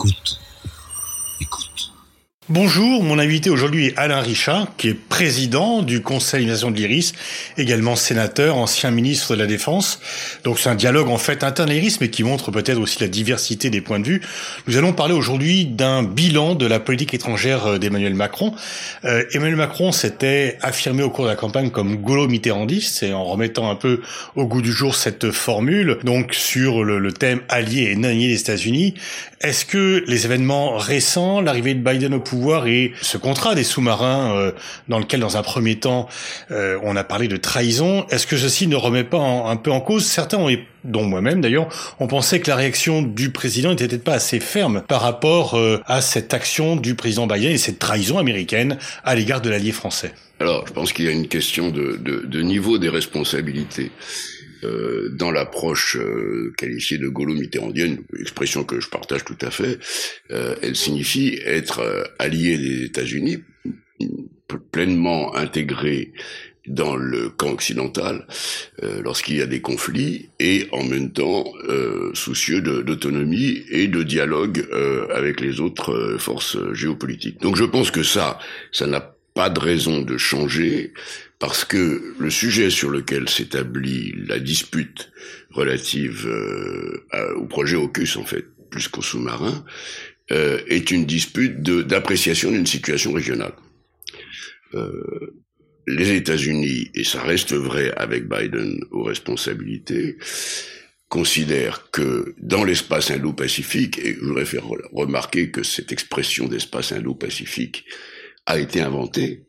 Écoute. Écoute. Bonjour, mon invité aujourd'hui est Alain Richard, qui est président du Conseil d'administration de l'IRIS, également sénateur, ancien ministre de la Défense. Donc c'est un dialogue en fait interne à l'IRIS, mais qui montre peut-être aussi la diversité des points de vue. Nous allons parler aujourd'hui d'un bilan de la politique étrangère euh, d'Emmanuel Macron. Euh, Emmanuel Macron s'était affirmé au cours de la campagne comme gaulo-mitterrandiste, c'est en remettant un peu au goût du jour cette formule, donc sur le, le thème allié et non allié des États-Unis. Est-ce que les événements récents, l'arrivée de Biden au pouvoir et ce contrat des sous-marins euh, dans lequel, dans un premier temps, euh, on a parlé de trahison, est-ce que ceci ne remet pas un peu en cause Certains, ont, dont moi-même d'ailleurs, ont pensé que la réaction du président n'était peut-être pas assez ferme par rapport euh, à cette action du président Biden et cette trahison américaine à l'égard de l'allié français? Alors, je pense qu'il y a une question de, de, de niveau des responsabilités. Euh, dans l'approche euh, qualifiée de gaulo-mitterrandienne, expression que je partage tout à fait, euh, elle signifie être allié des États-Unis, pleinement intégré dans le camp occidental lorsqu'il y a des conflits et en même temps soucieux d'autonomie et de dialogue avec les autres forces géopolitiques. Donc je pense que ça, ça n'a pas de raison de changer parce que le sujet sur lequel s'établit la dispute relative euh, au projet AUKUS, en fait, plus qu'au sous-marin, euh, est une dispute d'appréciation d'une situation régionale. Euh, les États-Unis, et ça reste vrai avec Biden aux responsabilités, considèrent que dans l'espace indo-pacifique, et je voudrais faire remarquer que cette expression d'espace indo-pacifique a été inventée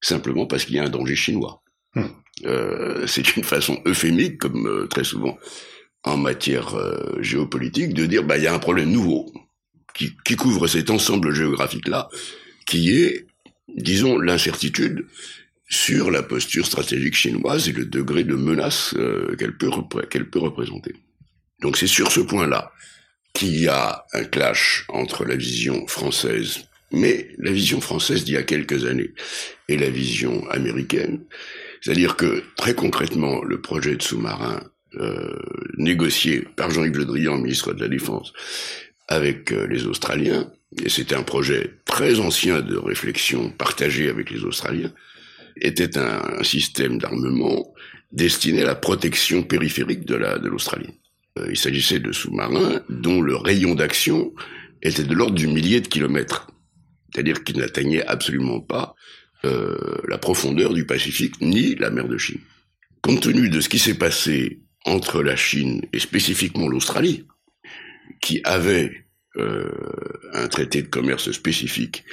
simplement parce qu'il y a un danger chinois. Hmm. Euh, c'est une façon euphémique, comme euh, très souvent en matière euh, géopolitique, de dire bah il y a un problème nouveau qui, qui couvre cet ensemble géographique-là, qui est, disons, l'incertitude sur la posture stratégique chinoise et le degré de menace qu'elle peut, qu'elle peut représenter. Donc c'est sur ce point-là qu'il y a un clash entre la vision française mais la vision française d'il y a quelques années et la vision américaine, c'est-à-dire que très concrètement, le projet de sous-marin euh, négocié par Jean-Yves Le Drian, ministre de la Défense, avec euh, les Australiens, et c'était un projet très ancien de réflexion partagée avec les Australiens, était un, système d'armement destiné à la protection périphérique de l'Australie. La, de euh, il s'agissait de sous-marins dont le rayon d'action était de l'ordre du millier de kilomètres c'est-à-dire qu'il n'atteignait absolument pas euh, la profondeur du Pacifique ni la mer de Chine. Compte tenu de ce qui s'est passé entre la Chine et spécifiquement l'Australie, qui avait euh, un traité de commerce spécifique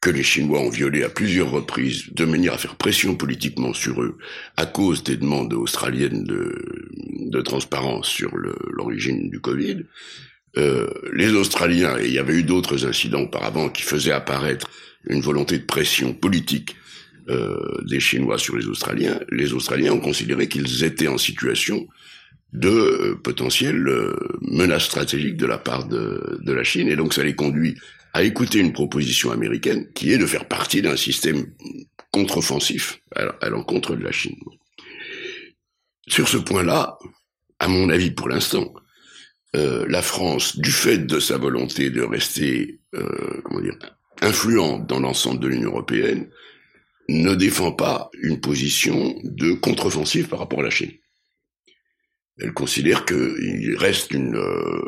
que les Chinois ont violé à plusieurs reprises de manière à faire pression politiquement sur eux à cause des demandes australiennes de, de transparence sur l'origine du Covid, euh, les Australiens, et il y avait eu d'autres incidents auparavant qui faisaient apparaître une volonté de pression politique euh, des Chinois sur les Australiens, les Australiens ont considéré qu'ils étaient en situation de euh, potentielle euh, menace stratégique de la part de, de, la Chine, et donc ça les conduit à écouter une proposition américaine qui est de faire partie d'un système contre-offensif à, à l'encontre de la Chine. Sur ce point-là, à mon avis pour l'instant, euh, la France, du fait de sa volonté de rester, influente dans l'ensemble de l'Union européenne, ne défend pas une position de contre-offensive par rapport à la Chine. Elle considère qu'il reste une, euh,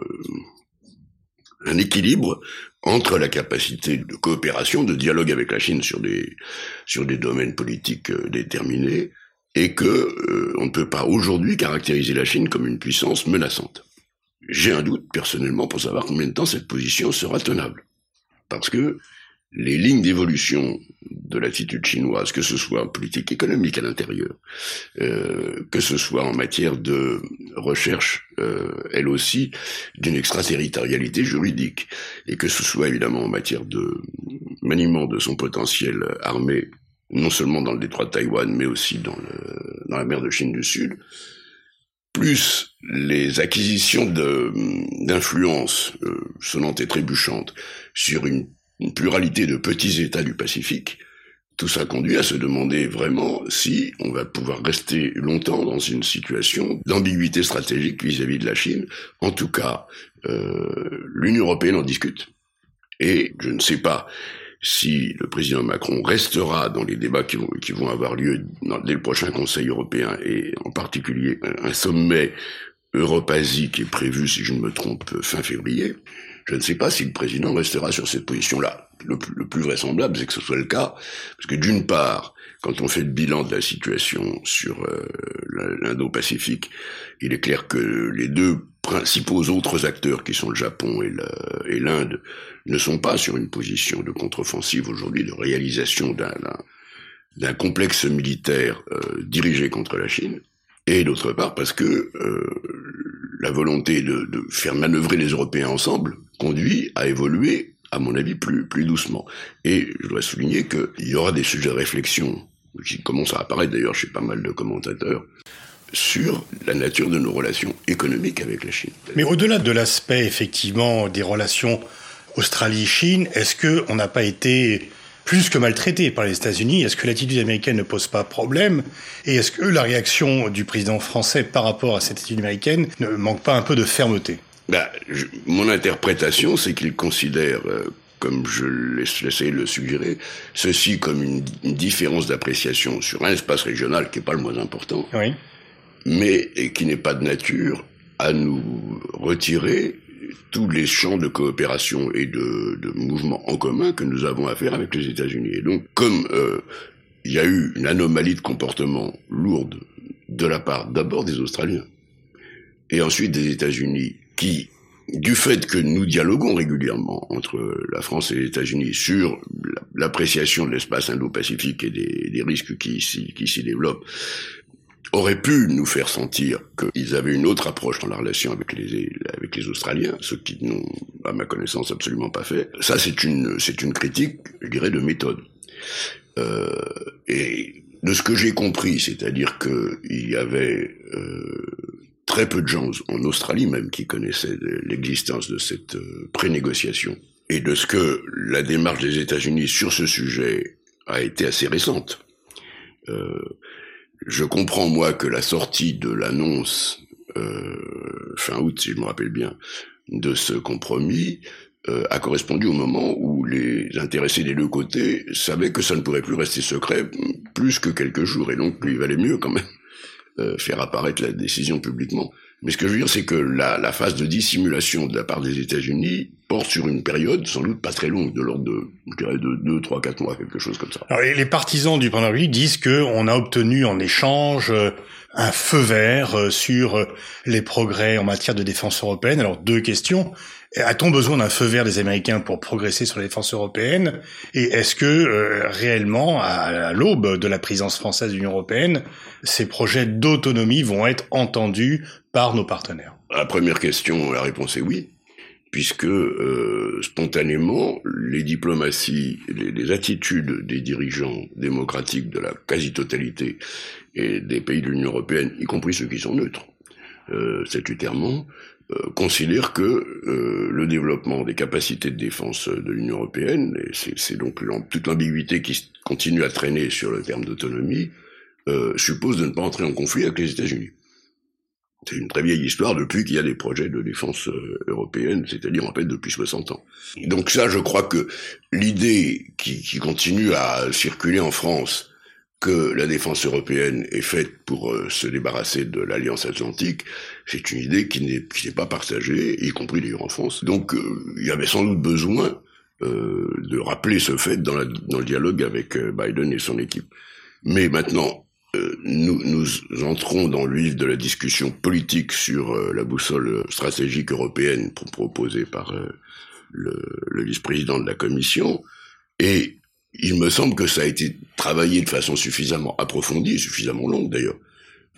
un équilibre entre la capacité de coopération, de dialogue avec la Chine sur des, sur des domaines politiques déterminés, et que on ne peut pas aujourd'hui caractériser la Chine comme une puissance menaçante. J'ai un doute personnellement pour savoir combien de temps cette position sera tenable. Parce que les lignes d'évolution de l'attitude chinoise, que ce soit en politique économique à l'intérieur, euh, que ce soit en matière de recherche, euh, elle aussi, d'une extraterritorialité juridique, et que ce soit évidemment en matière de maniement de son potentiel armé, non seulement dans le détroit de Taïwan, mais aussi dans, le, dans la mer de Chine du Sud, plus les acquisitions d'influence euh, sonnantes et trébuchantes sur une, pluralité de petits États du Pacifique, tout ça conduit à se demander vraiment si on va pouvoir rester longtemps dans une situation d'ambiguïté stratégique vis-à-vis de la Chine. En tout cas, euh, l'Union européenne en discute. Et je ne sais pas si le président Macron restera dans les débats qui vont, qui vont avoir lieu dès le prochain Conseil européen, et en particulier un, sommet Europe-Asie qui est prévu, si je ne me trompe, fin février, je ne sais pas si le président restera sur cette position-là. Le, plus vraisemblable, c'est que ce soit le cas, parce que d'une part, quand on fait le bilan de la situation sur euh, l'Indo-Pacifique, il est clair que les deux principaux autres acteurs, qui sont le Japon et l'Inde, ne sont pas sur une position de contre-offensive aujourd'hui, de réalisation d'un complexe militaire euh, dirigé contre la Chine, et d'autre part parce que euh, la volonté de, de, faire manœuvrer les Européens ensemble conduit à évoluer, à mon avis, plus, plus doucement. Et je dois souligner qu'il y aura des sujets de réflexion qui commencent à apparaître d'ailleurs chez pas mal de commentateurs, sur la nature de nos relations économiques avec la Chine. Mais au-delà de l'aspect effectivement des relations Australie-Chine, est-ce qu'on n'a pas été plus que maltraité par les États-Unis? Est-ce que l'attitude américaine ne pose pas problème? Et est-ce que la réaction du président français par rapport à cette attitude américaine ne manque pas un peu de fermeté? Bah, Mon interprétation, c'est qu'il considère... Euh, comme je l'essaie de le suggérer, ceci comme une, une différence d'appréciation sur un espace régional qui n'est pas le moins important, oui. mais qui n'est pas de nature à nous retirer tous les champs de coopération et de, de mouvements en commun que nous avons à faire avec les États-Unis. Et donc, comme euh, il y a eu une anomalie de comportement lourde de la part d'abord des Australiens et ensuite des États-Unis, qui, du fait que nous dialoguons régulièrement entre la France et les États-Unis sur l'appréciation de l'espace Indo-Pacifique et des, risques qui, s'y développent, aurait pu nous faire sentir qu'ils avaient une autre approche dans la relation avec les, Australiens, ce qui n'ont, à ma connaissance, absolument pas fait. Ça, c'est une, c'est une critique, je dirais, de méthode. Euh, et de ce que j'ai compris, c'est-à-dire qu'il y avait euh, très peu de gens, en Australie même, qui connaissaient l'existence de cette euh, prénégociation, et de ce que la démarche des États-Unis sur ce sujet a été assez récente. Euh, je comprends moi que la sortie de l'annonce euh, fin août, si je me rappelle bien, de ce compromis a correspondu au moment où les intéressés des deux côtés savaient que ça ne pourrait plus rester secret plus que quelques jours, et donc il valait mieux quand même euh, faire apparaître la décision publiquement. Mais ce que je veux dire, c'est que la, la, phase de dissimulation de la part des États-Unis porte sur une période sans doute pas très longue, de l'ordre de, je dirais, de 2, 3, 4 mois, quelque chose comme ça. Alors, les partisans du Premier disent qu'on a obtenu en échange euh, un feu vert euh, sur euh, les progrès en matière de défense européenne. Alors, deux questions. A-t-on besoin d'un feu vert des Américains pour progresser sur la défense européenne Et est-ce que euh, réellement, à, l'aube de la présidence française de l'Union européenne, ces projets d'autonomie vont être entendus par nos partenaires? La première question, la réponse est oui, puisque euh, spontanément, les diplomaties, les, les, attitudes des dirigeants démocratiques de la quasi-totalité des pays de l'Union européenne, y compris ceux qui sont neutres, euh, statutairement, euh, considère que euh, le développement des capacités de défense de l'Union européenne, et c'est donc toute l'ambiguïté qui continue à traîner sur le terme d'autonomie, euh, suppose de ne pas entrer en conflit avec les États-Unis. C'est une très vieille histoire depuis qu'il y a des projets de défense européenne, c'est-à-dire en fait depuis 60 ans. Donc ça, je crois que l'idée qui, qui continue à circuler en France que la défense européenne est faite pour euh, se débarrasser de l'alliance atlantique, c'est une idée qui n'est pas partagée, y compris d'ailleurs en France. Donc euh, il y avait sans doute besoin euh, de rappeler ce fait dans, le dialogue avec Biden et son équipe. Mais maintenant, nous, entrons dans l'huile de la discussion politique sur la boussole stratégique européenne proposée par le, le vice-président de la Commission, et il me semble que ça a été travaillé de façon suffisamment approfondie, suffisamment longue d'ailleurs,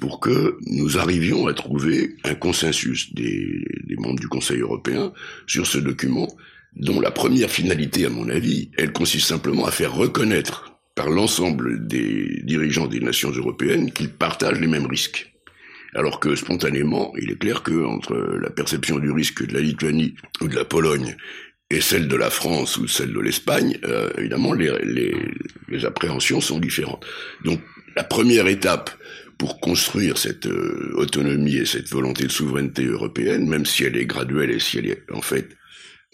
pour que nous arrivions à trouver un consensus des, des, membres du Conseil européen sur ce document, dont la première finalité, à mon avis, elle consiste simplement à faire reconnaître par l'ensemble des dirigeants des nations européennes qu'ils partagent les mêmes risques. Alors que spontanément, il est clair que entre la perception du risque de la Lituanie ou de la Pologne et celle de la France ou celle de l'Espagne, euh, évidemment, les, les, les, appréhensions sont différentes. Donc, la première étape pour construire cette euh, autonomie et cette volonté de souveraineté européenne, même si elle est graduelle et si elle est en fait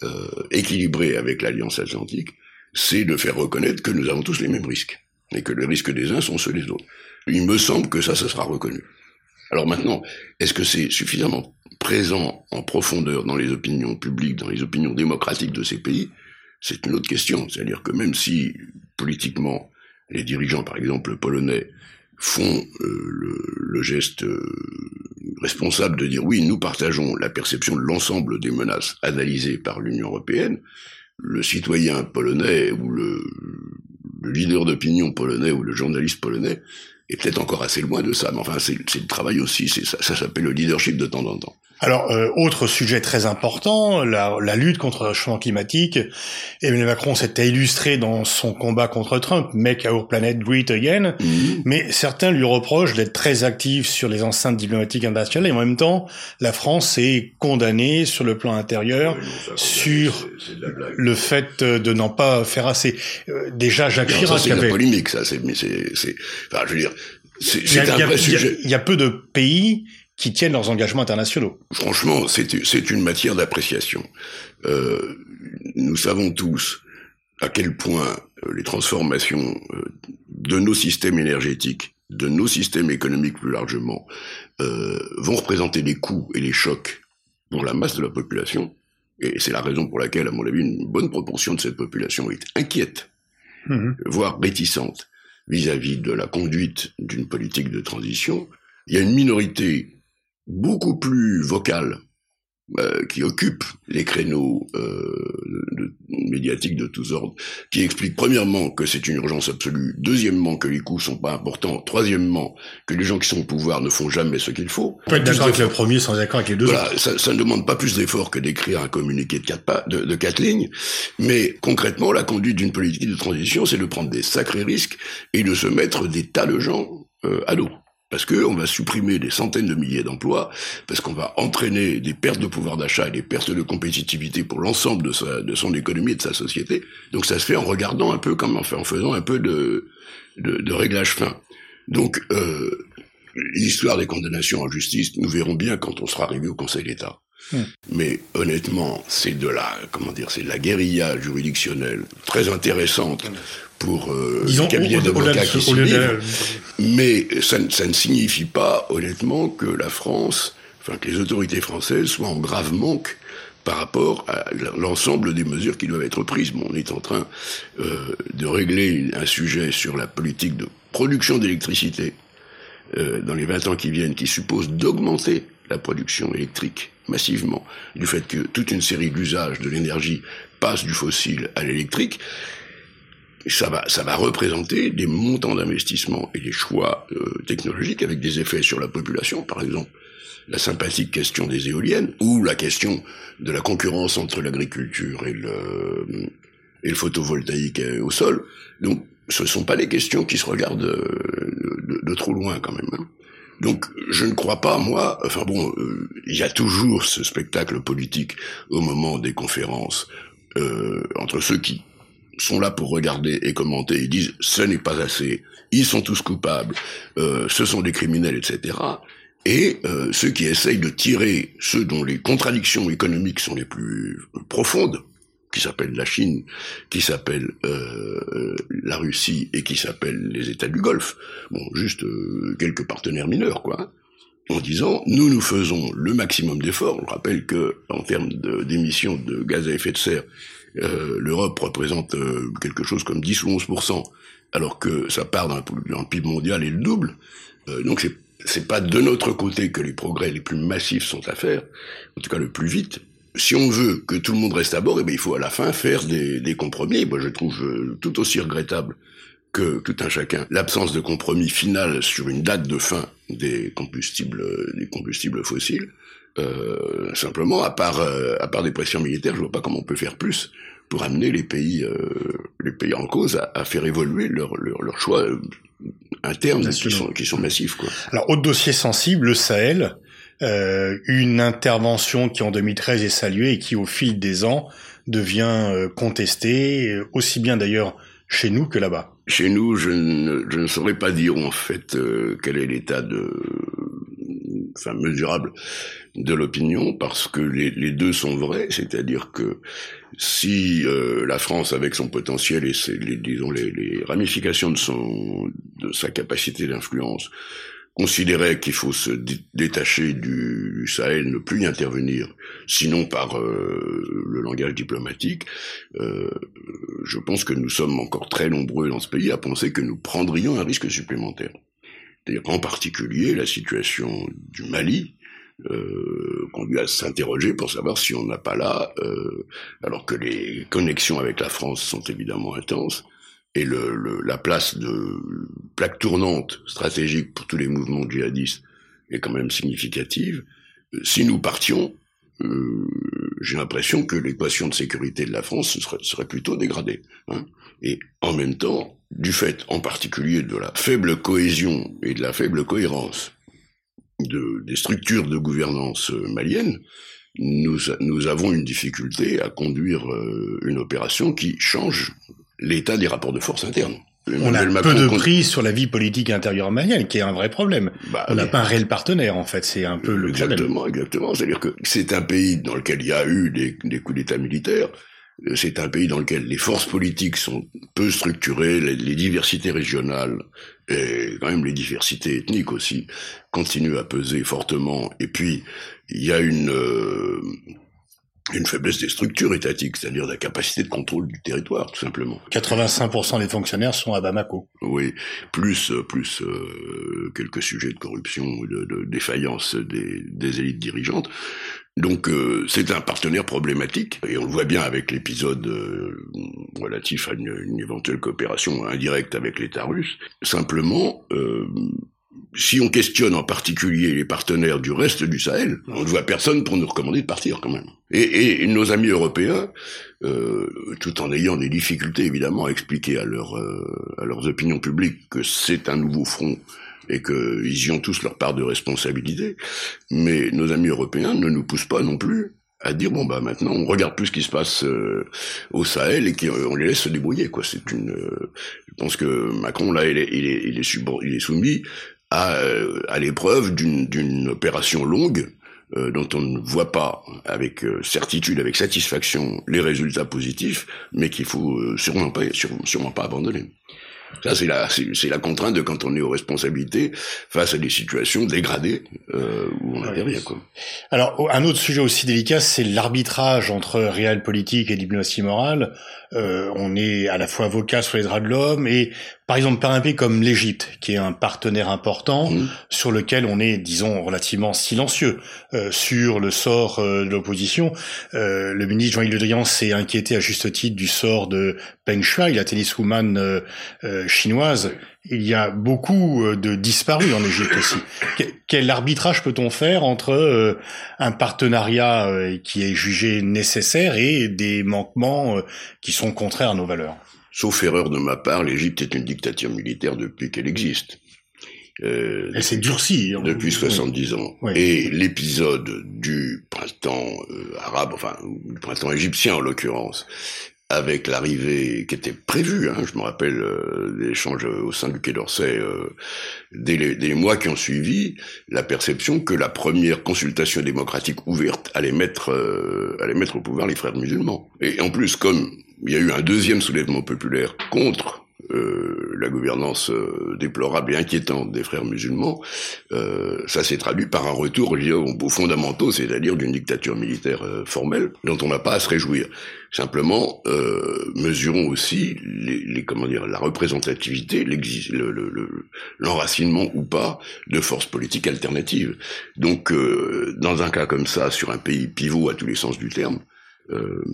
euh, équilibrée avec l'Alliance Atlantique, c'est de faire reconnaître que nous avons tous les mêmes risques et que les risques des uns sont ceux des autres. Il me semble que ça, ça sera reconnu. Alors maintenant, est-ce que c'est suffisamment présent en profondeur dans les opinions publiques, dans les opinions démocratiques de ces pays C'est une autre question. C'est-à-dire que même si politiquement les dirigeants, par exemple polonais, font euh, le, geste euh, responsable de dire oui, nous partageons la perception de l'ensemble des menaces analysées par l'Union européenne, le citoyen polonais ou le, le leader d'opinion polonais ou le journaliste polonais est peut-être encore assez loin de ça, mais enfin c'est le travail aussi, ça s'appelle le leadership de temps en temps. Alors, euh, autre sujet très important, la, la, lutte contre le changement climatique. Emmanuel Macron s'était illustré dans son combat contre Trump, Make Our Planet Great Again, mm-hmm. mais certains lui reprochent d'être très actif sur les enceintes diplomatiques internationales, et en même temps, la France est condamnée sur le plan intérieur sur le fait de n'en pas faire assez. Euh, déjà, Jacques Chirac avait... C'est polémique, ça, c'est... Enfin, je veux dire... C'est un vrai sujet. Il y a peu de pays qui tiennent leurs engagements internationaux. Franchement, c'est une matière d'appréciation. Euh, nous savons tous à quel point euh, les transformations euh, de nos systèmes énergétiques, de nos systèmes économiques plus largement, euh, vont représenter des coûts et des chocs pour la masse de la population. Et c'est la raison pour laquelle, à mon avis, une bonne proportion de cette population est inquiète, mmh. voire réticente vis-à-vis -vis de la conduite d'une politique de transition. Il y a une minorité beaucoup plus vocale euh, qui occupe les créneaux euh, médiatiques de tous ordres, qui explique premièrement que c'est une urgence absolue, deuxièmement que les coûts sont pas importants, troisièmement que les gens qui sont au pouvoir ne font jamais ce qu'il faut. On peut être d'accord avec le premier sans d'accord avec les deux. Voilà, ça, ça, ne demande pas plus d'efforts que d'écrire un communiqué de quatre, pas, de, de quatre lignes, mais concrètement, la conduite d'une politique de transition, c'est de prendre des sacrés risques et de se mettre des tas de gens euh, à dos parce qu'on va supprimer des centaines de milliers d'emplois, parce qu'on va entraîner des pertes de pouvoir d'achat et des pertes de compétitivité pour l'ensemble de, de son économie et de sa société. Donc ça se fait en regardant un peu comme en, en faisant un peu de, de, de réglage fin. Donc euh, l'histoire des condamnations en justice, nous verrons bien quand on sera arrivé au Conseil d'État. Hmm. Mais honnêtement, c'est de la, comment dire, c'est de la guérilla juridictionnelle très intéressante pour euh, Disons, cabinet d'avocats qui Mais ça, ça, ne signifie pas, honnêtement, que la France, enfin que les autorités françaises soient en grave manque par rapport à l'ensemble des mesures qui doivent être prises. Bon, on est en train euh, de régler un sujet sur la politique de production d'électricité euh, dans les 20 ans qui viennent, qui suppose d'augmenter la production électrique massivement, du fait que toute une série d'usages de l'énergie passe du fossile à l'électrique, ça va, ça va représenter des montants d'investissement et des choix euh, technologiques avec des effets sur la population, par exemple la sympathique question des éoliennes ou la question de la concurrence entre l'agriculture et le, et le photovoltaïque euh, au sol. Donc, ce ne sont pas des questions qui se regardent euh, de, de, trop loin quand même. Hein. Donc, je ne crois pas, moi, enfin bon, il y a toujours ce spectacle politique au moment des conférences euh, entre ceux qui sont là pour regarder et commenter, ils disent ce n'est pas assez, ils sont tous coupables, euh, ce sont des criminels, etc. Et euh, ceux qui essayent de tirer ceux dont les contradictions économiques sont les plus profondes, qui s'appellent la Chine, qui s'appellent euh, la Russie et qui s'appellent les États du Golfe, bon, juste euh, quelques partenaires mineurs, quoi, en disant nous nous faisons le maximum d'efforts. On rappelle que en termes d'émissions de, gaz à effet de serre, euh, l'Europe représente euh, quelque chose comme 10 ou 11% alors que ça part d'un PIB mondial et le double. Euh, donc c'est c'est pas de notre côté que les progrès les plus massifs sont à faire, en tout cas le plus vite. Si on veut que tout le monde reste à bord, eh bien, il faut à la fin faire des, des compromis. Moi, je trouve tout aussi regrettable que tout un chacun l'absence de compromis final sur une date de fin des combustibles, des combustibles fossiles. Euh, simplement, à part, euh, à part des pressions militaires, je vois pas comment on peut faire plus pour amener les pays, euh, les pays en cause à, à faire évoluer leurs leur, leur choix internes qui sont, qui sont massifs. Quoi. Alors, autre dossier sensible, le Sahel. euh, une intervention qui en 2013 est saluée et qui au fil des ans devient euh, contestée, aussi bien d'ailleurs chez nous que là-bas. Chez nous, je ne, je ne saurais pas dire en fait euh, quel est l'état de, enfin mesurable de l'opinion parce que les, deux sont vrais, c'est-à-dire que si euh, la France, avec son potentiel et ses, les, disons les, ramifications de son de sa capacité d'influence, considérait qu'il faut se détacher du, du, Sahel, ne plus y intervenir, sinon par euh, le langage diplomatique, euh, je pense que nous sommes encore très nombreux dans ce pays à penser que nous prendrions un risque supplémentaire. En particulier la situation du Mali, euh, conduit à s'interroger pour savoir si on n'a pas là, euh, alors que les connexions avec la France sont évidemment intenses, et la place de plaque tournante stratégique pour tous les mouvements djihadistes est quand même significative. Euh, si nous partions, euh, j'ai l'impression que l'équation de sécurité de la France serait, serait plutôt dégradée. Hein. Et en même temps, du fait en particulier de la faible cohésion et de la faible cohérence de, des structures de gouvernance maliennes, nous, nous avons une difficulté à conduire euh, une opération qui change l'état des rapports de force internes. On a peu de prise sur la vie politique intérieure malienne, qui est un vrai problème. Bah, on n'a pas un réel partenaire, en fait. C'est un peu le exactement, problème. Exactement, C'est-à-dire que c'est un pays dans lequel il y a eu des, des coups d'État militaires. C'est un pays dans lequel les forces politiques sont peu structurées, les, diversités régionales et quand même les diversités ethniques aussi continuent à peser fortement. Et puis il y a une euh, une faiblesse des structures étatiques, c'est-à-dire la capacité de contrôle du territoire, tout simplement. 85% des fonctionnaires sont à Bamako. Oui, plus plus euh, quelques sujets de corruption ou de, de, défaillance des, des, élites dirigeantes. Donc euh, c'est un partenaire problématique, et on le voit bien avec l'épisode euh, relatif à une, une, éventuelle coopération indirecte avec l'État russe. Simplement, euh, si on questionne en particulier les partenaires du reste du Sahel, on ne voit personne pour nous recommander de partir quand même. Et, et nos amis européens, euh, tout en ayant des difficultés évidemment à expliquer à, leur, euh, à leurs opinions publiques que c'est un nouveau front et qu'ils y ont tous leur part de responsabilité, mais nos amis européens ne nous poussent pas non plus à dire bon bah maintenant on regarde plus ce qui se passe euh, au Sahel et qu'on les laisse se débrouiller quoi c'est une euh, je pense que Macron là il est il est il est, il est soumis à, euh, à l'épreuve d'une opération longue euh, dont on ne voit pas avec euh, certitude, avec satisfaction les résultats positifs, mais qu'il faut sûrement pas, sûrement pas abandonner. Ça, c'est la, c'est la contrainte de quand on est aux responsabilités face à des situations dégradées euh, où on n'intervient. Quoi. Alors, un autre sujet aussi délicat, c'est l'arbitrage entre réel politique et diplomatie morale. Euh, on est à la fois avocat sur les droits de l'homme et, par exemple, par un pays comme l'Égypte, qui est un partenaire important mmh. sur lequel on est, disons, relativement silencieux euh, sur le sort euh, de l'opposition. Euh, le ministre Jean-Yves Le Drian s'est inquiété à juste titre du sort de Peng Shuai, la tenniswoman euh, euh, chinoise. Il y a beaucoup de disparus en Égypte aussi. Quel arbitrage peut-on faire entre un partenariat qui est jugé nécessaire et des manquements qui sont contraires à nos valeurs? Sauf erreur de ma part, l'Égypte est une dictature militaire depuis qu'elle existe. Euh, Elle s'est durcie. Hein. Depuis 70 oui. ans. Oui. Et l'épisode du printemps euh, arabe, enfin, du printemps égyptien en l'occurrence, avec l'arrivée qui était prévue, hein, je me rappelle euh, des échanges au sein du Quai d'Orsay, euh, dès, mois qui ont suivi, la perception que la première consultation démocratique ouverte allait mettre, euh, allait mettre au pouvoir les frères musulmans. Et en plus, comme il y a eu un deuxième soulèvement populaire contre euh, la gouvernance euh, déplorable et inquiétante des frères musulmans, euh, ça s'est traduit par un retour aux, fondamentaux, c'est-à-dire d'une dictature militaire euh, formelle, dont on n'a pas à se réjouir. Simplement, mesurons aussi les, les, comment dire, la représentativité, l'enracinement le, le, ou pas de forces politiques alternatives. Donc, dans un cas comme ça, sur un pays pivot à tous les sens du terme, le,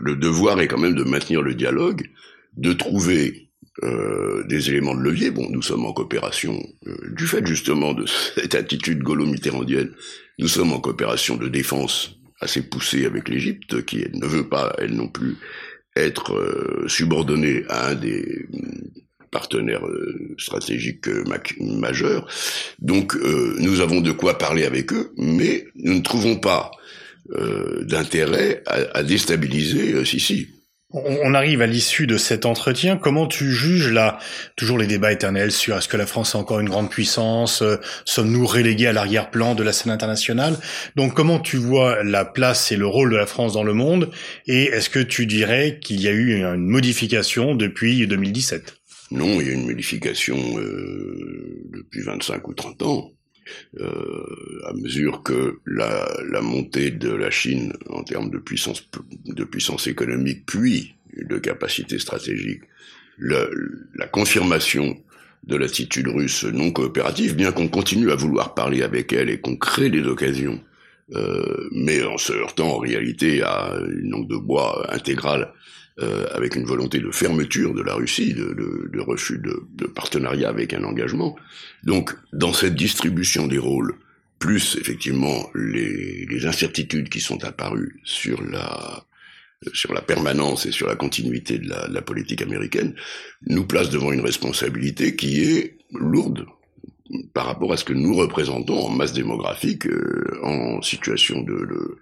le devoir est quand même de maintenir le dialogue, de trouver euh, des éléments de levier. Bon, nous sommes en coopération, euh, du fait justement de cette attitude gaulo-mitterrandienne, nous sommes en coopération de défense assez poussée avec l'Égypte, qui ne veut pas, elle non plus, être euh, subordonnée à un des partenaire stratégique majeur. Donc nous avons de quoi parler avec eux, mais nous ne trouvons pas d'intérêt à, à, déstabiliser Sissi. On arrive à l'issue de cet entretien. Comment tu juges là toujours les débats éternels sur est-ce que la France est encore une grande puissance euh, Sommes-nous relégués à l'arrière-plan de la scène internationale? Donc comment tu vois la place et le rôle de la France dans le monde? Et est-ce que tu dirais qu'il y a eu une modification depuis 2017 Non, il y a une modification euh, depuis 25 ou 30 ans. Euh, à mesure que la, montée de la Chine en termes de puissance, de puissance économique, puis de capacité stratégique, la confirmation de l'attitude russe non coopérative, bien qu'on continue à vouloir parler avec elle et qu'on crée des occasions, euh, mais en se heurtant en réalité à une langue de bois intégrale euh, avec une volonté de fermeture de la Russie, de, de, de refus de, de, partenariat avec un engagement. Donc, dans cette distribution des rôles, plus effectivement les, les incertitudes qui sont apparues sur la sur la permanence et sur la continuité de la, de la politique américaine, nous place devant une responsabilité qui est lourde par rapport à ce que nous représentons en masse démographique, euh, en situation de, de,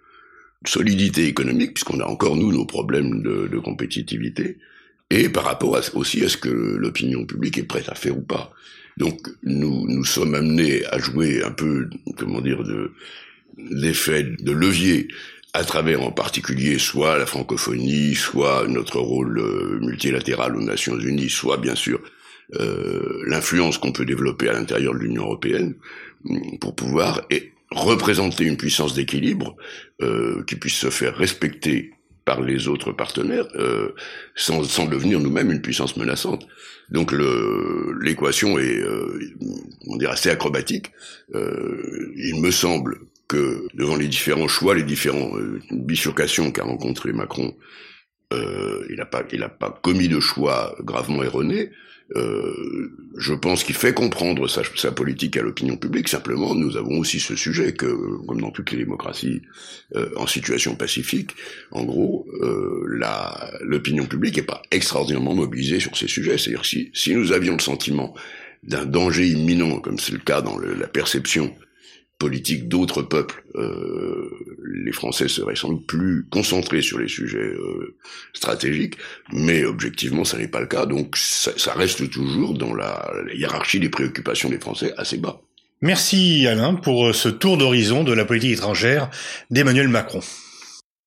solidité économique, puisqu'on a encore, nous, nos problèmes de, de compétitivité, et par rapport à, aussi à ce que l'opinion publique est prête à faire ou pas. Donc, nous, nous sommes amenés à jouer un peu, comment dire, de l'effet de levier à travers en particulier soit la francophonie, soit notre rôle euh, multilatéral aux Nations Unies, soit bien sûr euh, l'influence qu'on peut développer à l'intérieur de l'Union européenne pour pouvoir représenter une puissance d'équilibre euh, qui puisse se faire respecter par les autres partenaires euh, sans, sans devenir nous-mêmes une puissance menaçante. Donc l'équation est euh, on dirait assez acrobatique. Euh, il me semble que devant les différents choix, les différentes bifurcations qu'a rencontré Macron, euh, il n'a pas, a pas commis de choix gravement erronés. Euh, je pense qu'il fait comprendre sa, politique à l'opinion publique. Simplement, nous avons aussi ce sujet que, comme dans toutes les démocraties euh, en situation pacifique, en gros, l'opinion publique n'est pas extraordinairement mobilisée sur ces sujets. C'est-à-dire si, si nous avions le sentiment d'un danger imminent, comme c'est le cas dans la perception politique d'autres peuples, euh, les Français seraient sans doute plus concentrés sur les sujets euh, stratégiques, mais objectivement, ça n'est pas le cas. Donc, ça, reste toujours dans la, la, hiérarchie des préoccupations des Français assez bas. Merci Alain pour ce tour d'horizon de la politique étrangère d'Emmanuel Macron.